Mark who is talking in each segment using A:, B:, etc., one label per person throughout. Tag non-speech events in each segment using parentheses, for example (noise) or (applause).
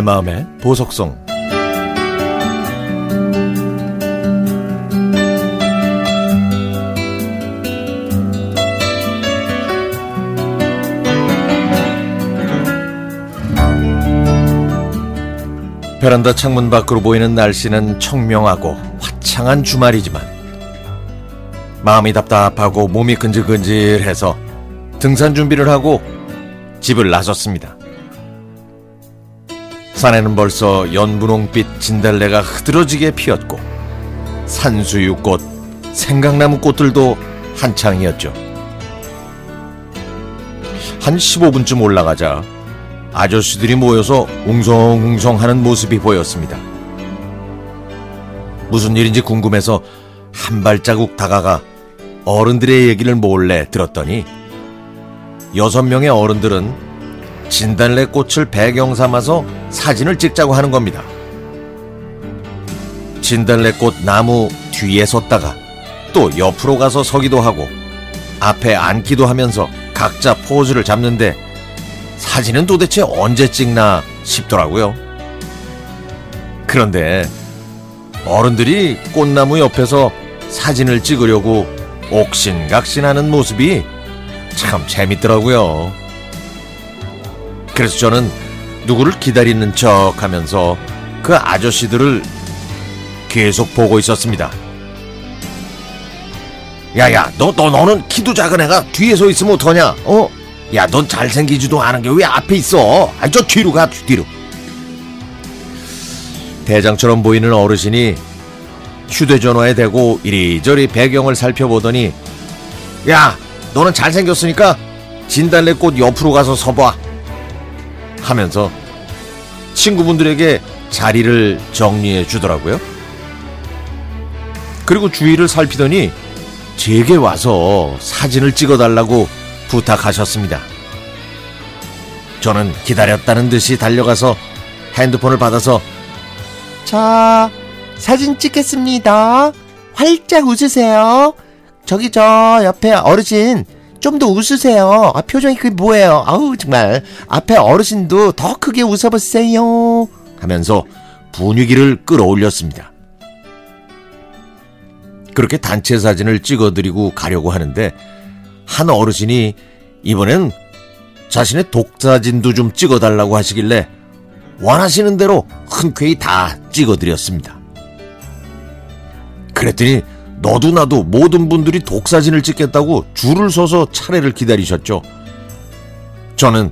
A: 내 마음의 보석성 베란다 창문 밖으로 보이는 날씨는 청명하고 화창한 주말이지만 마음이 답답하고 몸이 근질근질해서 등산 준비를 하고 집을 나섰습니다. 산에는 벌써 연분홍빛 진달래가 흐드러지게 피었고 산수유꽃, 생강나무 꽃들도 한창이었죠. 한 15분쯤 올라가자 아저씨들이 모여서 웅성웅성 하는 모습이 보였습니다. 무슨 일인지 궁금해서 한 발자국 다가가 어른들의 얘기를 몰래 들었더니 여섯 명의 어른들은 진달래 꽃을 배경 삼아서 사진을 찍자고 하는 겁니다. 진달래 꽃 나무 뒤에 섰다가 또 옆으로 가서 서기도 하고 앞에 앉기도 하면서 각자 포즈를 잡는데 사진은 도대체 언제 찍나 싶더라고요. 그런데 어른들이 꽃나무 옆에서 사진을 찍으려고 옥신각신하는 모습이 참 재밌더라고요. 그래서 저는 누구를 기다리는 척 하면서 그 아저씨들을 계속 보고 있었습니다. 야야, 너, 너, 너는 키도 작은 애가 뒤에 서 있으면 어떡하냐? 어? 야, 넌 잘생기지도 않은 게 왜 앞에 있어? 아, 저 뒤로 가, 뒤로. 대장처럼 보이는 어르신이 휴대전화에 대고 이리저리 배경을 살펴보더니 야, 너는 잘생겼으니까 진달래꽃 옆으로 가서 서봐. 하면서 친구분들에게 자리를 정리해 주더라고요. 그리고 주위를 살피더니 제게 와서 사진을 찍어달라고 부탁하셨습니다. 저는 기다렸다는 듯이 달려가서 핸드폰을 받아서
B: 자, 사진 찍겠습니다. 활짝 웃으세요. 저기 저 옆에 어르신 좀 더 웃으세요. 아, 표정이 그게 뭐예요? 아우 정말 앞에 어르신도 더 크게 웃어보세요.
A: 하면서 분위기를 끌어올렸습니다. 그렇게 단체 사진을 찍어드리고 가려고 하는데 한 어르신이 이번엔 자신의 독사진도 좀 찍어달라고 하시길래 원하시는 대로 흔쾌히 다 찍어드렸습니다. 그랬더니 너도 나도 모든 분들이 독사진을 찍겠다고 줄을 서서 차례를 기다리셨죠. 저는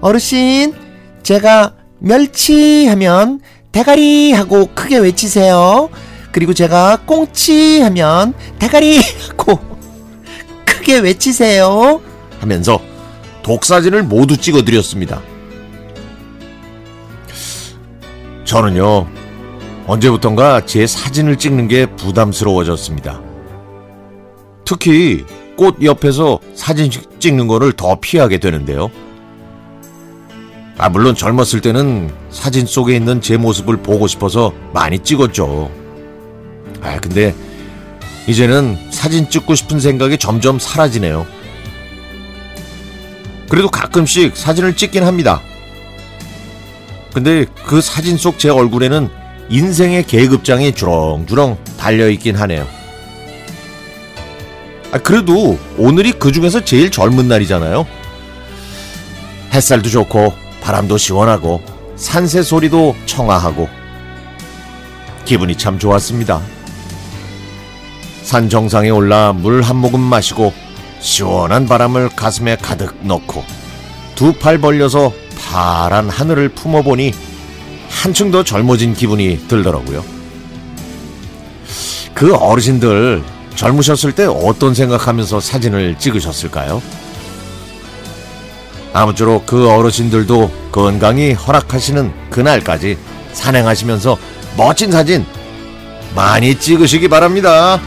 B: 어르신, 제가 멸치 하면 대가리 하고 크게 외치세요. 그리고 제가 꽁치 하면 대가리 하고 (laughs) 크게 외치세요.
A: 하면서 독사진을 모두 찍어드렸습니다. 저는요, 언제부턴가 제 사진을 찍는 게 부담스러워졌습니다. 특히 꽃 옆에서 사진 찍는 거를 더 피하게 되는데요. 아, 물론 젊었을 때는 사진 속에 있는 제 모습을 보고 싶어서 많이 찍었죠. 아, 근데 이제는 사진 찍고 싶은 생각이 점점 사라지네요. 그래도 가끔씩 사진을 찍긴 합니다. 근데 그 사진 속 제 얼굴에는 인생의 계급장이 주렁주렁 달려있긴 하네요. 아, 그래도 오늘이 그 중에서 제일 젊은 날이잖아요. 햇살도 좋고, 바람도 시원하고, 산새 소리도 청아하고, 기분이 참 좋았습니다. 산 정상에 올라 물 한 모금 마시고, 시원한 바람을 가슴에 가득 넣고, 두 팔 벌려서 파란 하늘을 품어보니 한층 더 젊어진 기분이 들더라고요. 그 어르신들 젊으셨을 때 어떤 생각하면서 사진을 찍으셨을까요? 아무쪼록 그 어르신들도 건강히 허락하시는 그날까지 산행하시면서 멋진 사진 많이 찍으시기 바랍니다.